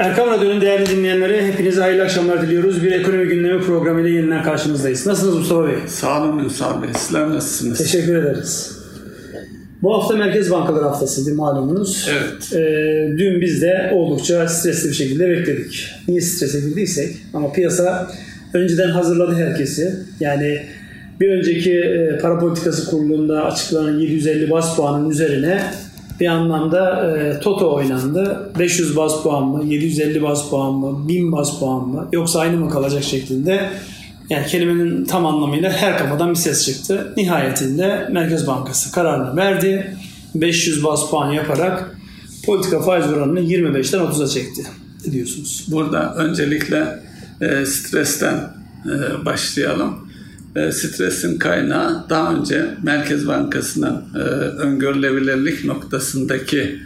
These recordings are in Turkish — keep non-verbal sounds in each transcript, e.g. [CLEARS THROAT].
Erkam Radyo'nun değerli dinleyenleri hepinize hayırlı akşamlar diliyoruz. Bir ekonomi gündemi programıyla yeniden karşınızdayız. Nasılsınız Mustafa Bey? Sağ olun Ünsal Bey. Sizler nasılsınız? Teşekkür ederiz. Bu hafta Merkez Bankaları Haftası'ydı malumunuz. Evet. Ee, dün biz de oldukça stresli bir şekilde bekledik. Niye strese girdiysek ama piyasa önceden hazırladı herkesi. Yani bir önceki e, para politikası kurulunda açıklanan 750 bas puanın üzerine bir anlamda e, Toto oynandı. 500 bas puan mı, 750 bas puan mı, 1000 bas puan mı yoksa aynı mı kalacak şeklinde yani kelimenin tam anlamıyla her kafadan bir ses çıktı. Nihayetinde Merkez Bankası kararını verdi. 500 bas puan yaparak politika faiz oranını 25'ten 30'a çekti. Ne diyorsunuz? Burada öncelikle e, stresten e, başlayalım. E, stresin kaynağı daha önce Merkez Bankası'nın e, öngörülebilirlik noktasındaki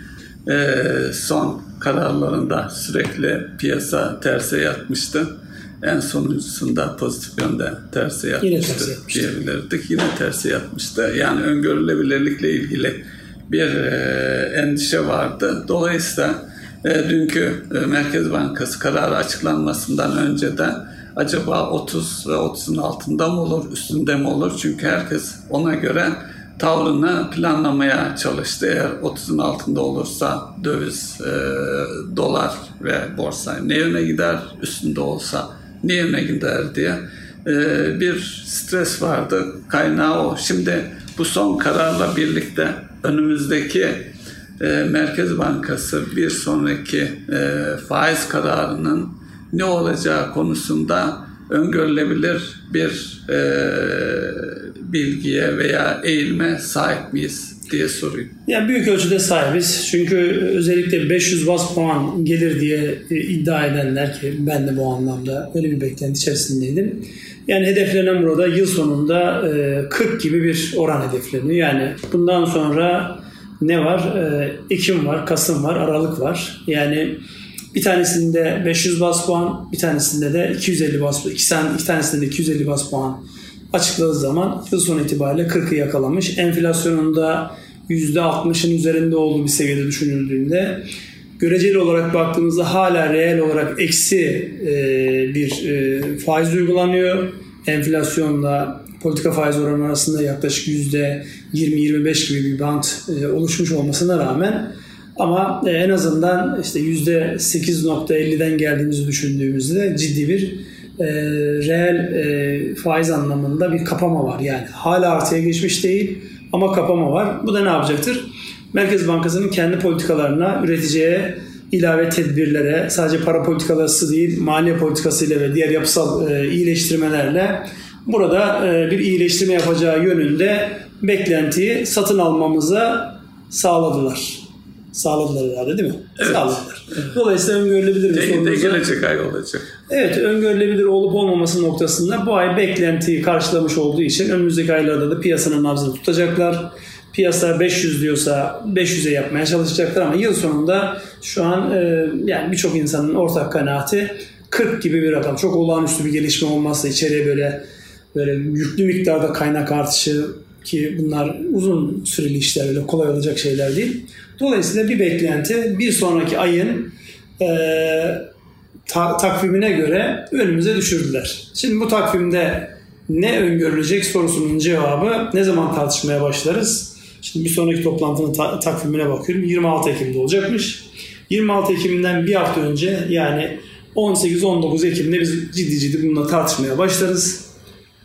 e, son kararlarında sürekli piyasa terse yatmıştı. En sonuncusunda pozitif yönde terse Yine yatmıştı, terse yatmıştı. diyebilirdik. Yine terse yatmıştı. Yani öngörülebilirlikle ilgili bir e, endişe vardı. Dolayısıyla e, dünkü e, Merkez Bankası kararı açıklanmasından önce de acaba 30 ve 30'un altında mı olur, üstünde mi olur? Çünkü herkes ona göre tavrını planlamaya çalıştı. Eğer 30'un altında olursa döviz, e, dolar ve borsa ne yöne gider, üstünde olsa ne yöne gider diye e, bir stres vardı. Kaynağı o. Şimdi bu son kararla birlikte önümüzdeki e, Merkez Bankası bir sonraki e, faiz kararının ne olacağı konusunda öngörülebilir bir e, bilgiye veya eğilme sahip miyiz diye soruyor. Yani büyük ölçüde sahibiz. Çünkü özellikle 500 bas puan gelir diye e, iddia edenler ki ben de bu anlamda öyle bir beklenti içerisindeydim. Yani hedeflenen burada yıl sonunda e, 40 gibi bir oran hedefleniyor. Yani bundan sonra ne var? E, Ekim var, Kasım var, Aralık var. Yani bir tanesinde 500 bas puan, bir tanesinde de 250 bas puan, iki, tane, iki tanesinde de 250 bas puan açıkladığı zaman yıl sonu itibariyle 40'ı yakalamış. Enflasyonunda %60'ın üzerinde olduğu bir seviyede düşünüldüğünde göreceli olarak baktığımızda hala reel olarak eksi e, bir e, faiz uygulanıyor. Enflasyonla politika faiz oranı arasında yaklaşık %20-25 gibi bir bant e, oluşmuş olmasına rağmen ama e, en azından işte %8.50'den geldiğimizi düşündüğümüzde ciddi bir e, reel e, faiz anlamında bir kapama var. Yani hala artıya geçmiş değil ama kapama var. Bu da ne yapacaktır? Merkez Bankası'nın kendi politikalarına, üreticiye ilave tedbirlere, sadece para politikası değil, maliye politikasıyla ve diğer yapısal e, iyileştirmelerle burada e, bir iyileştirme yapacağı yönünde beklentiyi satın almamıza sağladılar. Sağladılar herhalde değil mi? Evet. Sağladılar. Dolayısıyla öngörülebilir bir De, de gelecek ay olacak. Evet öngörülebilir olup olmaması noktasında bu ay beklentiyi karşılamış olduğu için önümüzdeki aylarda da piyasanın nabzını tutacaklar. Piyasa 500 diyorsa 500'e yapmaya çalışacaklar ama yıl sonunda şu an e, yani birçok insanın ortak kanaati 40 gibi bir rakam. Çok olağanüstü bir gelişme olmazsa içeriye böyle böyle yüklü miktarda kaynak artışı ki bunlar uzun süreli işler öyle kolay olacak şeyler değil. Dolayısıyla bir beklenti bir sonraki ayın e, ta- takvimine göre önümüze düşürdüler. Şimdi bu takvimde ne öngörülecek sorusunun cevabı ne zaman tartışmaya başlarız? Şimdi bir sonraki toplantının ta- takvimine bakıyorum. 26 Ekim'de olacakmış. 26 Ekim'den bir hafta önce yani 18-19 Ekim'de biz ciddi ciddi bununla tartışmaya başlarız.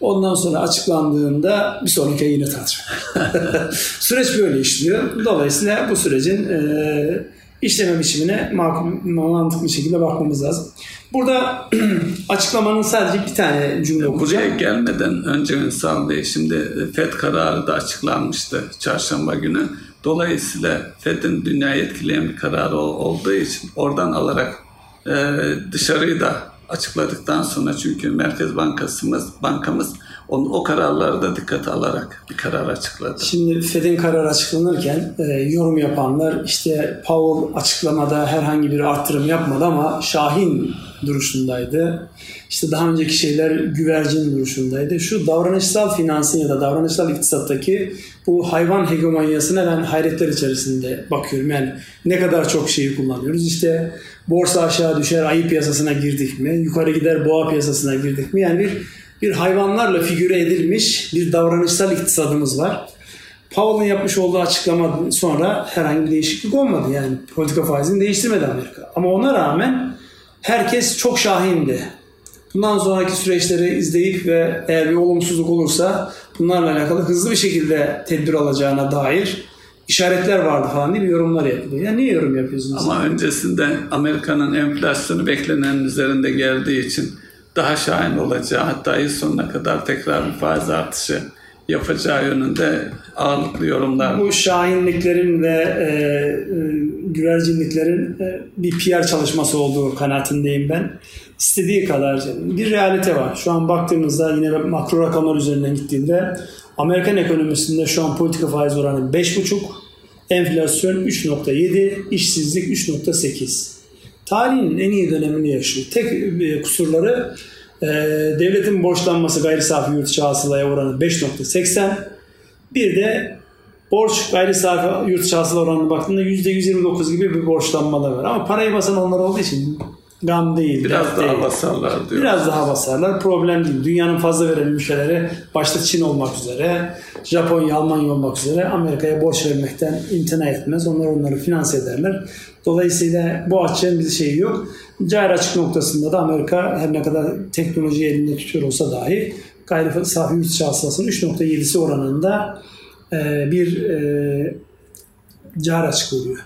Ondan sonra açıklandığında bir sonraki ay yine tartışma. [LAUGHS] Süreç böyle işliyor. Dolayısıyla bu sürecin e, işleme biçimine makul, mantıklı bir şekilde bakmamız lazım. Burada [CLEARS THROAT] açıklamanın sadece bir tane cümle Buraya okuyacağım. gelmeden önce Ünsal Bey şimdi FED kararı da açıklanmıştı çarşamba günü. Dolayısıyla FED'in dünyayı etkileyen bir kararı ol- olduğu için oradan alarak e, dışarıyı da açıkladıktan sonra çünkü Merkez Bankasımız bankamız o, o kararları da dikkate alarak bir karar açıkladı. Şimdi Fed'in kararı açıklanırken e, yorum yapanlar işte Powell açıklamada herhangi bir arttırım yapmadı ama Şahin duruşundaydı. İşte daha önceki şeyler güvercin duruşundaydı. Şu davranışsal finansın ya da davranışsal iktisattaki bu hayvan hegemonyasına ben hayretler içerisinde bakıyorum. Yani ne kadar çok şeyi kullanıyoruz. İşte borsa aşağı düşer ayı piyasasına girdik mi? Yukarı gider boğa piyasasına girdik mi? Yani bir bir hayvanlarla figüre edilmiş bir davranışsal iktisadımız var. Powell'ın yapmış olduğu açıklama sonra herhangi bir değişiklik olmadı. Yani politika faizini değiştirmedi Amerika. Ama ona rağmen herkes çok şahindi. Bundan sonraki süreçleri izleyip ve eğer bir olumsuzluk olursa bunlarla alakalı hızlı bir şekilde tedbir alacağına dair işaretler vardı falan diye yorumlar yapılıyor. Ya niye yorum yapıyorsunuz? Ama öncesinde Amerika'nın enflasyonu beklenenin üzerinde geldiği için daha şahin olacağı hatta yıl sonuna kadar tekrar bir faiz artışı yapacağı yönünde ağırlıklı yorumlar. Bu şahinliklerin ve e, e, güvercinliklerin e, bir PR çalışması olduğu kanaatindeyim ben. İstediği kadar bir realite var. Şu an baktığımızda yine makro rakamlar üzerinden gittiğinde Amerikan ekonomisinde şu an politika faiz oranı 5,5, enflasyon 3.7, işsizlik 3.8. Tarihin en iyi dönemini yaşıyor. Tek e, kusurları e, devletin borçlanması gayri safi yurt içi hasılaya oranı 5.80. Bir de borç gayri safi yurt içi hasıla oranına baktığında %129 gibi bir borçlanma da var. Ama parayı basan onlar olduğu için gam değil. Biraz daha değil. basarlar diyor. Biraz daha basarlar. Problem değil. Dünyanın fazla veren ülkeleri başta Çin olmak üzere, Japonya, Almanya olmak üzere Amerika'ya borç vermekten imtina etmez. Onlar onları finanse ederler. Dolayısıyla bu açığın bir şeyi yok. Cari açık noktasında da Amerika her ne kadar teknolojiyi elinde tutuyor olsa dahi gayri safi yurt içi hasılasının 3.7'si oranında e, bir e, cari açık oluyor.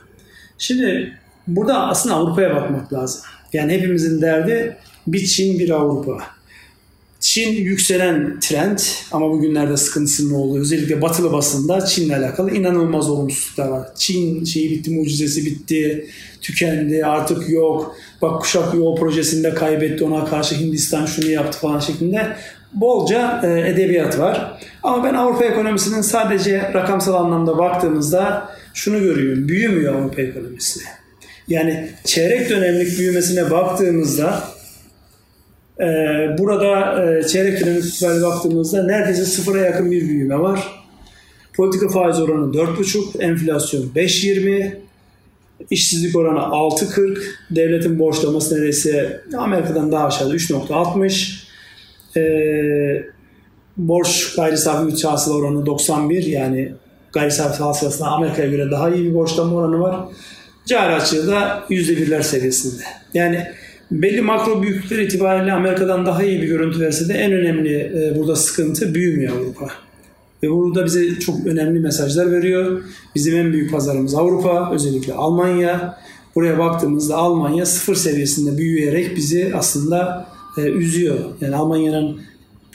Şimdi burada aslında Avrupa'ya bakmak lazım. Yani hepimizin derdi bir Çin bir Avrupa. Çin yükselen trend ama bugünlerde sıkıntısının olduğu özellikle batılı basında Çin'le alakalı inanılmaz olumsuzluklar var. Çin şeyi bitti, mucizesi bitti, tükendi, artık yok. Bak kuşak yol projesinde kaybetti ona karşı Hindistan şunu yaptı falan şeklinde bolca e, edebiyat var. Ama ben Avrupa ekonomisinin sadece rakamsal anlamda baktığımızda şunu görüyorum. Büyümüyor Avrupa ekonomisi. Yani çeyrek dönemlik büyümesine baktığımızda burada e, çeyrek dönemlik itibariyle baktığımızda neredeyse sıfıra yakın bir büyüme var. Politika faiz oranı 4,5, enflasyon 5,20, işsizlik oranı 6,40, devletin borçlaması neredeyse Amerika'dan daha aşağıda 3,60, e, borç gayri safi bütçe hasıla oranı 91 yani gayri safi hasılasında Amerika'ya göre daha iyi bir borçlanma oranı var. Cari açığı da %1'ler seviyesinde. Yani belli makro büyüklükler itibariyle Amerika'dan daha iyi bir görüntü verse de en önemli e, burada sıkıntı büyümüyor Avrupa. Ve burada bize çok önemli mesajlar veriyor. Bizim en büyük pazarımız Avrupa, özellikle Almanya. Buraya baktığımızda Almanya sıfır seviyesinde büyüyerek bizi aslında e, üzüyor. Yani Almanya'nın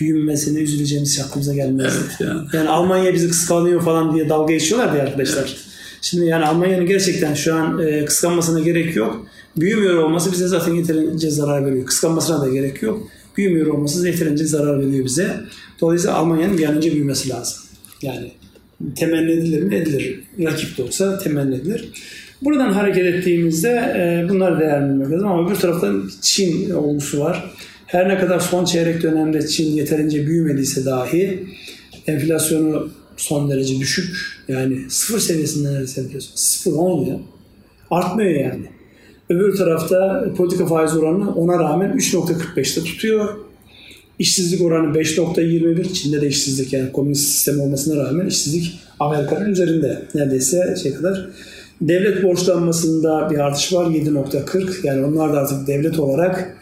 büyümesine üzüleceğimiz aklımıza gelmez. Evet, yani. yani Almanya bizi kıskanıyor falan diye dalga geçiyorlar diye arkadaşlar. Evet. Şimdi yani Almanya'nın gerçekten şu an e, kıskanmasına gerek yok. Büyümüyor olması bize zaten yeterince zarar veriyor. Kıskanmasına da gerek yok. Büyümüyor olması yeterince zarar veriyor bize. Dolayısıyla Almanya'nın bir an önce büyümesi lazım. Yani temenni edilir mi? Edilir. Rakip de olsa temenni edilir. Buradan hareket ettiğimizde e, bunları değerlendirmek lazım ama bir taraftan Çin olgusu var. Her ne kadar son çeyrek dönemde Çin yeterince büyümediyse dahi enflasyonu son derece düşük. Yani sıfır seviyesinde neredeyse enflasyon. Sıfır olmuyor. Artmıyor yani. Öbür tarafta politika faiz oranı ona rağmen 3.45'te tutuyor. İşsizlik oranı 5.21. Çin'de de işsizlik yani komünist sistem olmasına rağmen işsizlik Amerika'nın üzerinde neredeyse şey kadar. Devlet borçlanmasında bir artış var 7.40. Yani onlar da artık devlet olarak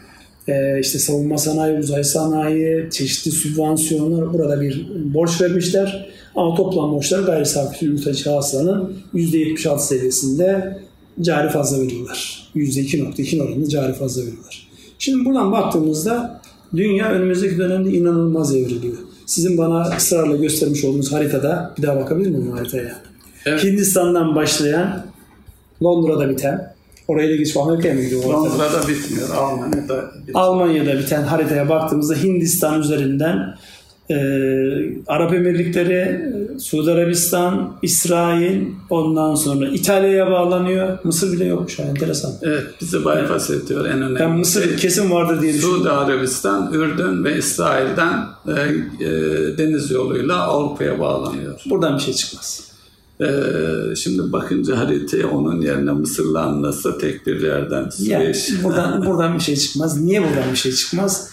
e, işte savunma sanayi, uzay sanayi, çeşitli sübvansiyonlar burada bir borç vermişler. Ama toplam borçlar gayri safi yurt hasılanın %76 seviyesinde cari fazla veriyorlar. %2.2 oranında cari fazla veriyorlar. Şimdi buradan baktığımızda dünya önümüzdeki dönemde inanılmaz evriliyor. Sizin bana ısrarla göstermiş olduğunuz haritada bir daha bakabilir miyim haritaya? Evet. Hindistan'dan başlayan Londra'da biten Oraya da geçip Amerika'ya mı gidiyor? Londra'da bitmiyor. Almanya'da bitiyor. Almanya'da biten haritaya baktığımızda Hindistan üzerinden Ee, Arap Emirlikleri, Suudi Arabistan, İsrail, ondan sonra İtalya'ya bağlanıyor. Mısır bile yokmuş. Yani enteresan. Evet, bizi bypass ediyor en önemli. Ben Mısır şey. kesin vardır diye düşünüyorum. Suudi Arabistan, Ürdün ve İsrail'den e, e, deniz yoluyla Avrupa'ya bağlanıyor. Buradan bir şey çıkmaz. E, şimdi bakınca haritaya onun yerine Mısır'la anlasa tek bir yerden Yani Süveyş. buradan buradan bir şey çıkmaz. Niye buradan bir şey çıkmaz?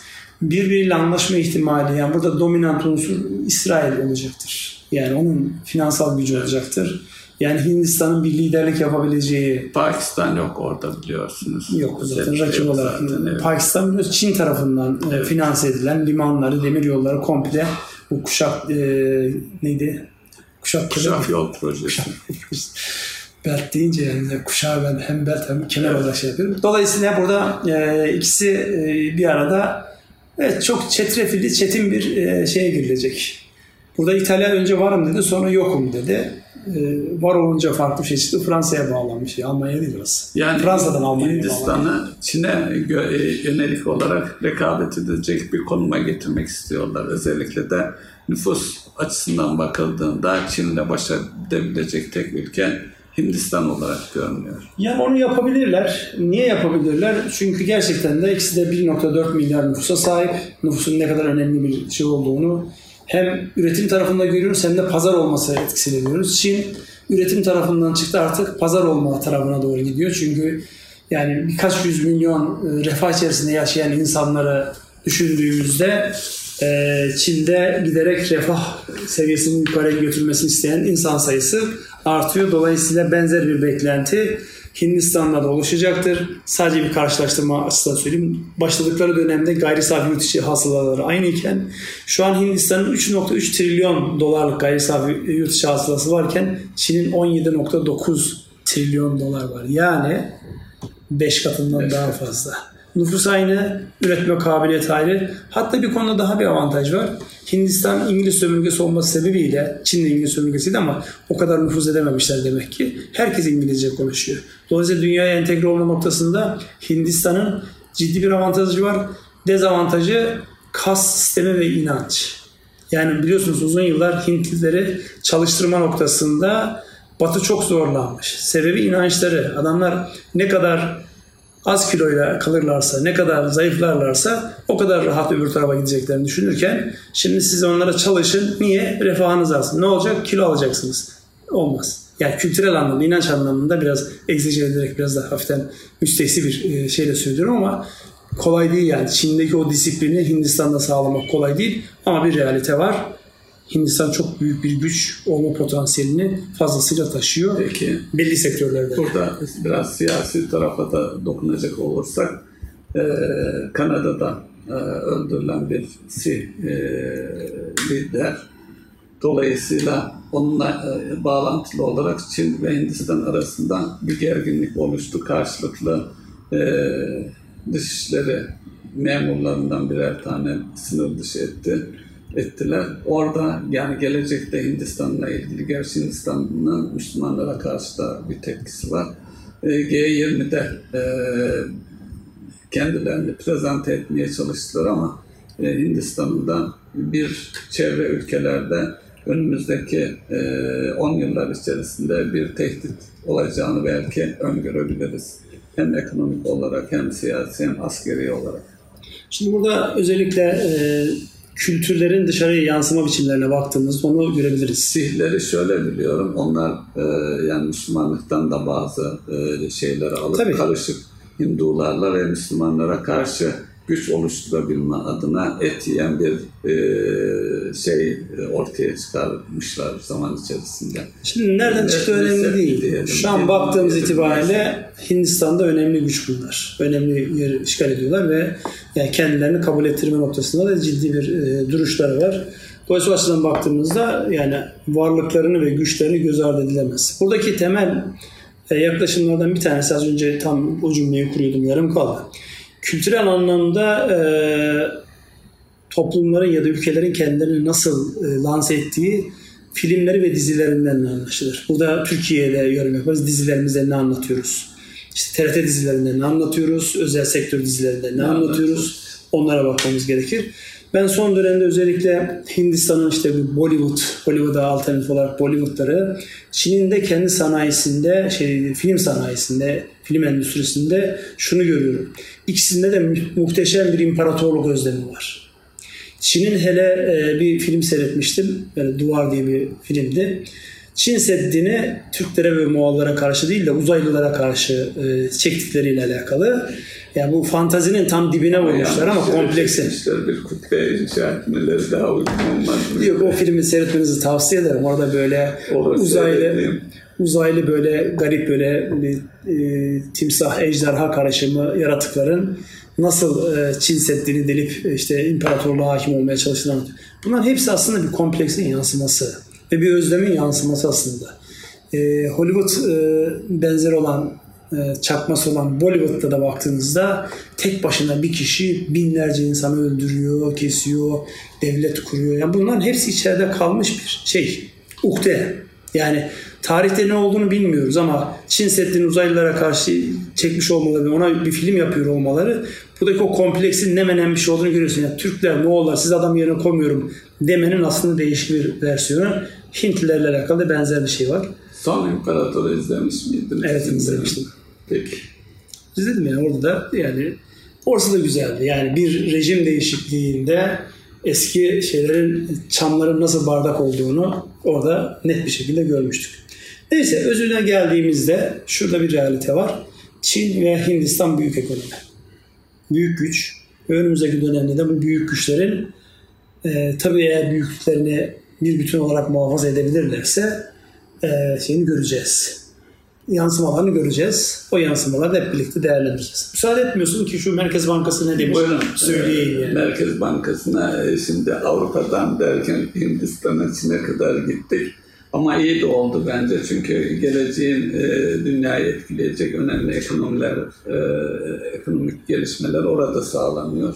Birbiriyle anlaşma ihtimali yani burada dominant unsur İsrail olacaktır. Yani onun finansal gücü olacaktır. Yani Hindistan'ın bir liderlik yapabileceği Pakistan yok orada biliyorsunuz. yok zaten Şey rakip yok olarak. zaten, evet. Pakistan Çin tarafından e, finanse edilen limanları, demir yolları komple bu kuşak e, neydi? Kuşak, Kuşak yol projesi. Belt deyince yani kuşağı ben hem belt hem kemer olarak şey yapıyorum. Dolayısıyla burada e, ikisi e, bir arada evet çok çetrefilli, çetin bir e, şeye girilecek. Burada İtalya önce varım dedi sonra yokum dedi. E, var olunca farklı bir şey çıktı. Fransa'ya bağlanmış. Ya, Almanya değil burası. Yani Fransa'dan Almanya'ya. Hindistan'ı Çin'e gö- e, yönelik olarak rekabet edecek bir konuma getirmek istiyorlar. Özellikle de nüfus açısından bakıldığında Çin'le baş edebilecek tek ülke Hindistan olarak görünüyor. Yani onu yapabilirler. Niye yapabilirler? Çünkü gerçekten de ikisi de 1.4 milyar nüfusa sahip. Nüfusun ne kadar önemli bir şey olduğunu hem üretim tarafında görüyoruz hem de pazar olması etkisiyle görüyoruz. Çin üretim tarafından çıktı artık pazar olma tarafına doğru gidiyor. Çünkü yani birkaç yüz milyon e, refah içerisinde yaşayan insanları düşündüğümüzde e, Çin'de giderek refah seviyesini yukarı götürmesini isteyen insan sayısı artıyor. Dolayısıyla benzer bir beklenti Hindistan'da da oluşacaktır. Sadece bir karşılaştırma açısından söyleyeyim. Başladıkları dönemde gayri safi yurt içi hasılaları aynı iken şu an Hindistan'ın 3.3 trilyon dolarlık gayri safi yurt içi hasılası varken Çin'in 17.9 trilyon dolar var. Yani 5 katından daha fazla. Nüfus aynı, üretme kabiliyeti ayrı. Hatta bir konuda daha bir avantaj var. Hindistan İngiliz sömürgesi olması sebebiyle, Çin de İngiliz sömürgesiydi ama o kadar nüfuz edememişler demek ki. Herkes İngilizce konuşuyor. Dolayısıyla dünyaya entegre olma noktasında Hindistan'ın ciddi bir avantajı var. Dezavantajı kas sistemi ve inanç. Yani biliyorsunuz uzun yıllar Hintlileri çalıştırma noktasında Batı çok zorlanmış. Sebebi inançları. Adamlar ne kadar az kiloyla kalırlarsa, ne kadar zayıflarlarsa o kadar rahat öbür tarafa gideceklerini düşünürken şimdi siz onlara çalışın. Niye? Refahınız artsın. Ne olacak? Kilo alacaksınız. Olmaz. Yani kültürel anlamda, inanç anlamında biraz egzece ederek biraz da hafiften müstehsi bir e, şeyle söylüyorum ama kolay değil yani. Çin'deki o disiplini Hindistan'da sağlamak kolay değil ama bir realite var. Hindistan çok büyük bir güç olma potansiyelini fazlasıyla taşıyor. Peki Belli sektörlerde. burada biraz siyasi tarafa da dokunacak olursak e, Kanada'da e, öldürülen bir Sih e, lider Dolayısıyla onunla e, bağlantılı olarak Çin ve Hindistan arasında bir gerginlik oluştu. Karşılıklı e, dışişleri memurlarından birer tane sınır dışı etti ettiler. Orada yani gelecekte Hindistan'la ilgili gerçi Hindistan'ın Müslümanlara karşı da bir tepkisi var. E, G20'de e, kendilerini prezente etmeye çalıştılar ama e, Hindistan'ın da bir çevre ülkelerde önümüzdeki e, 10 yıllar içerisinde bir tehdit olacağını belki öngörebiliriz. Hem ekonomik olarak hem siyasi hem askeri olarak. Şimdi burada özellikle e, kültürlerin dışarıya yansıma biçimlerine baktığımızda onu görebiliriz. Sihleri şöyle biliyorum. Onlar e, yani Müslümanlıktan da bazı e, şeyleri alıp Tabii. karışık Hindularla ve Müslümanlara karşı güç oluşturabilme adına et yiyen bir e, şey e, ortaya çıkarmışlar zaman içerisinde. Şimdi nereden Ne- çıktı ne önemli değil. diyelim, Şu an baktığımız itibariyle Hindistan'da önemli güç bunlar. Önemli yer işgal ediyorlar ve yani kendilerini kabul ettirme noktasında da ciddi bir e, duruşları var. Dolayısıyla açıdan baktığımızda yani varlıklarını ve güçlerini göz ardı edilemez. Buradaki temel e, yaklaşımlardan bir tanesi az önce tam o cümleyi kuruyordum yarım kaldı. Kültürel anlamda e, toplumların ya da ülkelerin kendilerini nasıl e, lanse ettiği filmleri ve dizilerinden anlaşılır. Burada Türkiye'de yorum yaparız. Dizilerimizde ne anlatıyoruz? İşte TRT dizilerinde ne anlatıyoruz? Özel sektör dizilerinde ne anlatıyoruz? Onlara bakmamız gerekir. Ben son dönemde özellikle Hindistan'ın işte bir Bollywood, Bollywood'a alternatif olarak Bollywood'ları, Çin'in de kendi sanayisinde, şey, film sanayisinde, film endüstrisinde şunu görüyorum. İkisinde de mu- muhteşem bir imparatorluk özlemi var. Çin'in hele e, bir film seyretmiştim. Böyle Duvar diye bir filmdi. Çin Seddi'ni Türklere ve Moğollara karşı değil de uzaylılara karşı e, çektikleriyle alakalı. Yani bu fantazinin tam dibine vurmuşlar ama Yani şöyle kompleksi. çekmişler, bir kubbe inşa etmeleri daha uygun olmaz? Yok o filmi seyretmenizi tavsiye ederim. Orada böyle Olur, uzaylı uzaylı böyle garip böyle bir, e, timsah ejderha karışımı yaratıkların nasıl e, Çin Seddi'ni delip e, işte imparatorluğa hakim olmaya çalıştığını anlatıyor. Bunların hepsi aslında bir kompleksin yansıması ve bir özlemin yansıması aslında. E, Hollywood e, benzeri olan e, çakması olan Bollywood'da da baktığınızda tek başına bir kişi binlerce insanı öldürüyor, kesiyor, devlet kuruyor. Yani bunların hepsi içeride kalmış bir şey. Ukde. Yani tarihte ne olduğunu bilmiyoruz ama Çin Seddi'nin uzaylılara karşı çekmiş olmaları ve ona bir film yapıyor olmaları buradaki o kompleksin ne menen bir şey olduğunu görüyorsun. Yani Türkler, Moğollar siz adam yerine koymuyorum demenin aslında değişik bir versiyonu. Hintlilerle alakalı benzer bir şey var. Son İmparatoru izlemiş miydiniz? Evet, izlemiştim. Peki. İzledim yani orada da yani orası da güzeldi. Yani bir rejim değişikliğinde eski şeylerin çamların nasıl bardak olduğunu orada net bir şekilde görmüştük. Neyse özüne geldiğimizde şurada bir realite var. Çin ve Hindistan büyük ekonomi. Büyük güç. Önümüzdeki dönemde de bu büyük güçlerin e, tabii eğer büyüklüklerini bir bütün olarak muhafaza edebilirlerse e, şeyini göreceğiz yansımalarını göreceğiz. O yansımaları da hep birlikte değerlendireceğiz. Müsaade etmiyorsun ki şu Merkez Bankası ne demiş Buyurun. söyleyeyim yani. Merkez Bankası'na e, şimdi Avrupa'dan derken Hindistan'a Çin'e kadar gittik. Ama iyi de oldu bence çünkü geleceğin e, dünyayı etkileyecek önemli ekonomiler, e, ekonomik gelişmeler orada sağlanıyor.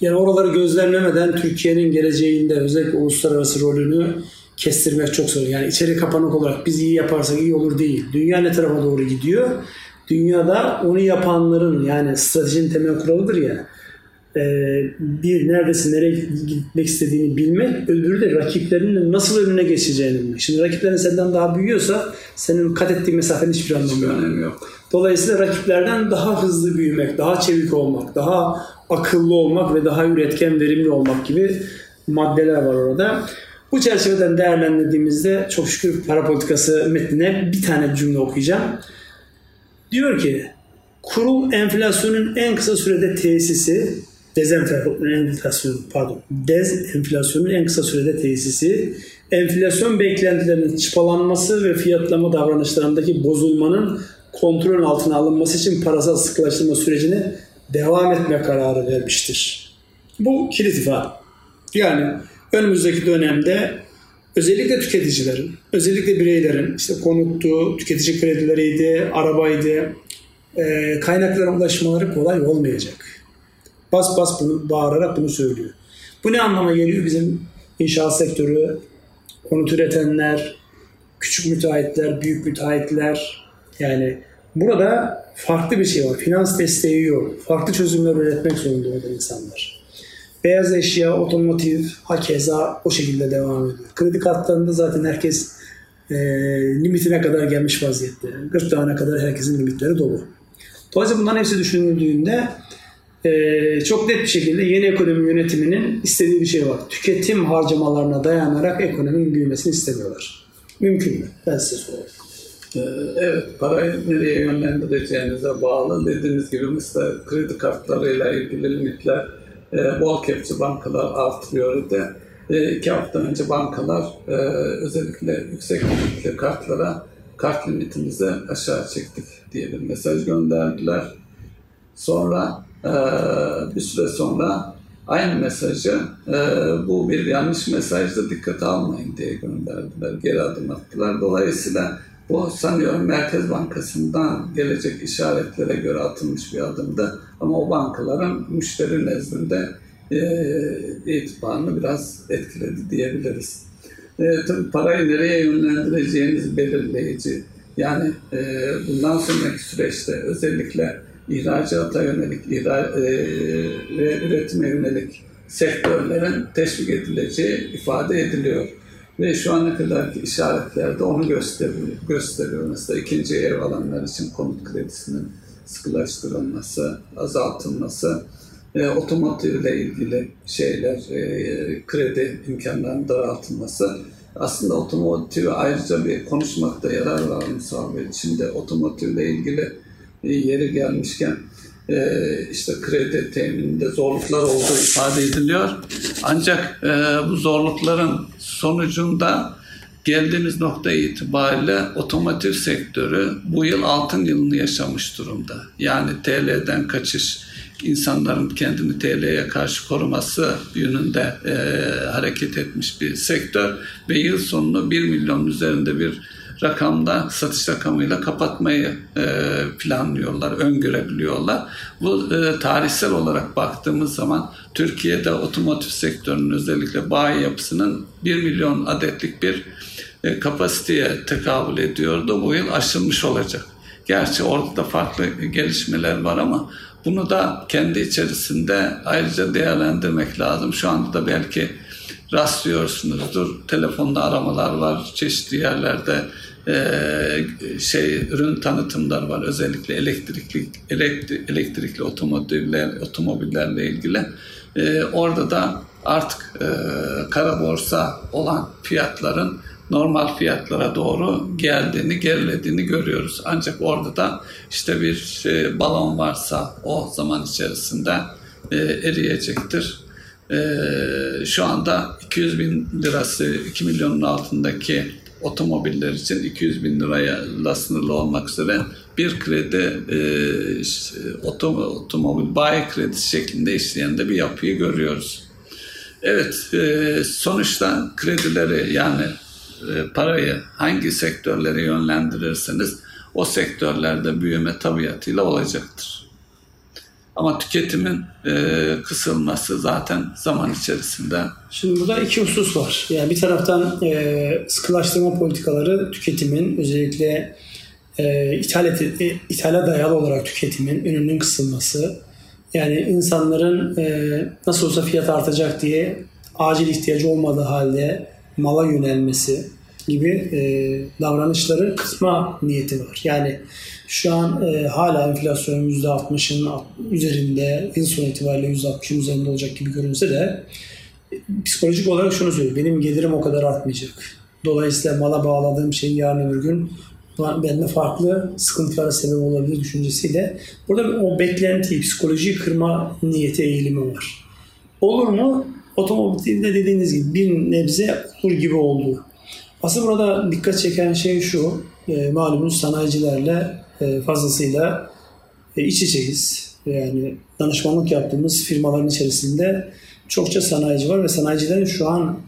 Yani oraları gözlemlemeden Türkiye'nin geleceğinde özellikle uluslararası rolünü kestirmek çok zor. Yani içeri kapanık olarak biz iyi yaparsak iyi olur değil. Dünya ne tarafa doğru gidiyor? Dünyada onu yapanların yani stratejinin temel kuralıdır ya e, bir neredesin, nereye gitmek istediğini bilmek, öbürü de rakiplerinin nasıl önüne geçeceğini bilmek. Şimdi rakiplerin senden daha büyüyorsa senin kat ettiğin mesafenin hiçbir anlamı yok. önemi yok. Dolayısıyla rakiplerden daha hızlı büyümek, daha çevik olmak, daha akıllı olmak ve daha üretken, verimli olmak gibi maddeler var orada. Bu çerçeveden değerlendirdiğimizde çok şükür para politikası metnine bir tane cümle okuyacağım. Diyor ki kurul enflasyonun en kısa sürede tesisi dezenflasyon pardon dezenflasyonun en kısa sürede tesisi enflasyon beklentilerinin çıpalanması ve fiyatlama davranışlarındaki bozulmanın kontrol altına alınması için parasal sıkılaştırma sürecine devam etme kararı vermiştir. Bu kilit ifade. Yani önümüzdeki dönemde özellikle tüketicilerin, özellikle bireylerin işte konuttu, tüketici kredileriydi, arabaydı, e, kaynaklara ulaşmaları kolay olmayacak. Bas bas bunu bağırarak bunu söylüyor. Bu ne anlama geliyor? Bizim inşaat sektörü, konut üretenler, küçük müteahhitler, büyük müteahhitler yani burada farklı bir şey var. Finans desteği yok. Farklı çözümler üretmek zorunda olan insanlar. Beyaz eşya, otomotiv, hakeza o şekilde devam ediyor. Kredi kartlarında zaten herkes e, limitine kadar gelmiş vaziyette. 40 tane kadar herkesin limitleri dolu. Dolayısıyla bunların hepsi düşünüldüğünde e, çok net bir şekilde yeni ekonomi yönetiminin istediği bir şey var. Tüketim harcamalarına dayanarak ekonominin büyümesini istemiyorlar. Mümkün mü? Ben size sorayım. Ee, Evet, parayı nereye yönlendireceğinize bağlı. Dediğiniz gibi mesela kredi kartlarıyla ilgili limitler e, bol kepçe bankalar artırıyor idi. E, iki hafta önce bankalar e, özellikle yüksek limitli kartlara kart limitimizi aşağı çektik diye bir mesaj gönderdiler. Sonra e, bir süre sonra aynı mesajı e, bu bir yanlış mesajda dikkate almayın diye gönderdiler. Geri adım attılar. Dolayısıyla bu sanıyorum Merkez Bankası'ndan gelecek işaretlere göre atılmış bir adımdı. Ama o bankaların müşteri nezdinde e, itibarını biraz etkiledi diyebiliriz. E, tabii parayı nereye yönlendireceğiniz belirleyici. Yani e, bundan sonraki süreçte özellikle ihracata yönelik, ihra, e, ve üretime yönelik sektörlerin teşvik edileceği ifade ediliyor. Ve şu ana kadarki işaretlerde onu gösteriyor. gösteriyor. Mesela ikinci ev alanlar için konut kredisinin sıkılaştırılması, azaltılması, e, otomotiv ile ilgili şeyler, e, kredi imkanlarının daraltılması. Aslında otomotivi ayrıca bir konuşmakta yarar var Musa Bey. Şimdi otomotivle ilgili e, yeri gelmişken e, işte kredi temininde zorluklar olduğu ifade ediliyor. Ancak e, bu zorlukların sonucunda geldiğimiz nokta itibariyle otomotiv sektörü bu yıl altın yılını yaşamış durumda. Yani TL'den kaçış, insanların kendini TL'ye karşı koruması yönünde e, hareket etmiş bir sektör ve yıl sonunu 1 milyon üzerinde bir rakamda satış rakamıyla kapatmayı e, planlıyorlar, öngörebiliyorlar. Bu e, tarihsel olarak baktığımız zaman Türkiye'de otomotiv sektörünün özellikle bayi yapısının 1 milyon adetlik bir e, kapasiteye tekabül ediyordu. Bu yıl aşılmış olacak. Gerçi orada da farklı gelişmeler var ama bunu da kendi içerisinde ayrıca değerlendirmek lazım. Şu anda da belki rastlıyorsunuzdur. Telefonda aramalar var. Çeşitli yerlerde e, şey ürün tanıtımlar var. Özellikle elektrikli elektri, elektrikli otomobiller otomobillerle ilgili. E, orada da artık e, kara borsa olan fiyatların normal fiyatlara doğru geldiğini, gerilediğini görüyoruz. Ancak orada da işte bir e, balon varsa o zaman içerisinde e, eriyecektir. E, şu anda 200 bin lirası 2 milyonun altındaki otomobiller için 200 bin liraya sınırlı olmak üzere bir kredi e, otom, otomobil bayi kredisi şeklinde işleyen de bir yapıyı görüyoruz. Evet, e, sonuçta kredileri yani e, parayı hangi sektörlere yönlendirirseniz o sektörlerde büyüme tabiatıyla olacaktır. Ama tüketimin e, kısılması zaten zaman içerisinde. Şimdi burada iki husus var. Yani bir taraftan e, sıkılaştırma politikaları tüketimin özellikle e, ithal et, e, ithale dayalı olarak tüketimin önünün kısılması. Yani insanların e, nasıl olsa fiyat artacak diye acil ihtiyacı olmadığı halde mala yönelmesi gibi e, davranışları kısma niyeti var. Yani şu an e, hala enflasyon %60'ın üzerinde, yıl sonu itibariyle %60'ın üzerinde olacak gibi görünse de psikolojik olarak şunu söylüyor. Benim gelirim o kadar artmayacak. Dolayısıyla mala bağladığım şey yarın öbür gün bende farklı sıkıntılara sebep olabilir düşüncesiyle burada o beklentiyi, psikolojiyi kırma niyeti eğilimi var. Olur mu? Otomobilde dediğiniz gibi bir nebze olur gibi oldu. Asıl burada dikkat çeken şey şu, e, malumunuz sanayicilerle e, fazlasıyla e, iç içeyiz. Yani danışmanlık yaptığımız firmaların içerisinde çokça sanayici var ve sanayicilerin şu an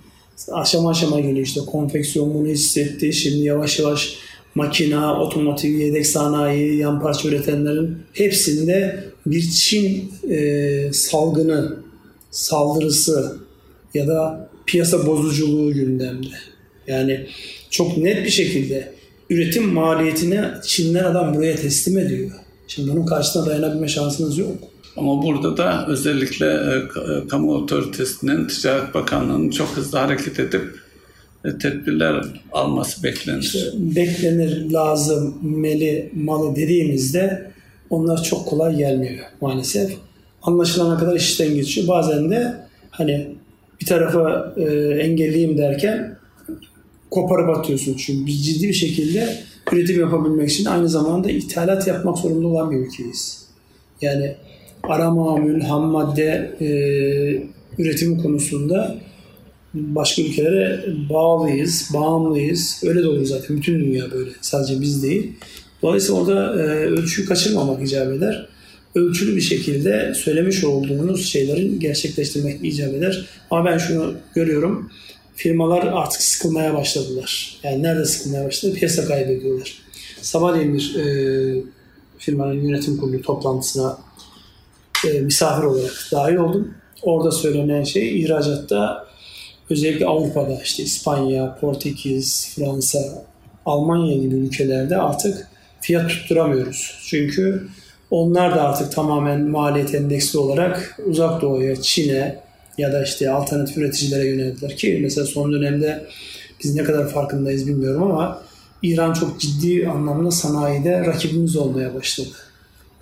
aşama aşama geliyor. İşte konfeksiyon bunu hissetti. Şimdi yavaş yavaş makina, otomotiv, yedek sanayi, yan parça üretenlerin hepsinde bir Çin e, salgını, saldırısı ya da piyasa bozuculuğu gündemde. Yani çok net bir şekilde üretim maliyetini Çin'den adam buraya teslim ediyor. Şimdi bunun karşısına dayanabilme şansınız yok. Ama burada da özellikle e, e, kamu otoritesinin Ticaret Bakanlığı'nın çok hızlı hareket edip e, tedbirler alması beklenir. İşte beklenir, lazım, meli, malı dediğimizde onlar çok kolay gelmiyor maalesef. Anlaşılana kadar işten geçiyor. Bazen de hani bir tarafa e, engelleyeyim derken koparıp atıyorsun. Çünkü biz ciddi bir şekilde üretim yapabilmek için aynı zamanda ithalat yapmak zorunda olan bir ülkeyiz. Yani ara mamül, ham madde e, üretimi konusunda başka ülkelere bağlıyız, bağımlıyız. Öyle de olur zaten. Bütün dünya böyle. Sadece biz değil. Dolayısıyla orada e, ölçüyü kaçırmamak icap eder. Ölçülü bir şekilde söylemiş olduğunuz şeylerin gerçekleştirmek icap eder. Ama ben şunu görüyorum firmalar artık sıkılmaya başladılar. Yani nerede sıkılmaya başladı? Piyasa kaybediyorlar. Sabahleyin bir e, firmanın yönetim kurulu toplantısına e, misafir olarak dahil oldum. Orada söylenen şey ihracatta özellikle Avrupa'da işte İspanya, Portekiz, Fransa, Almanya gibi ülkelerde artık fiyat tutturamıyoruz. Çünkü onlar da artık tamamen maliyet endeksli olarak uzak doğuya, Çin'e, ya da işte alternatif üreticilere yöneldiler ki mesela son dönemde biz ne kadar farkındayız bilmiyorum ama İran çok ciddi anlamda sanayide rakibimiz olmaya başladı.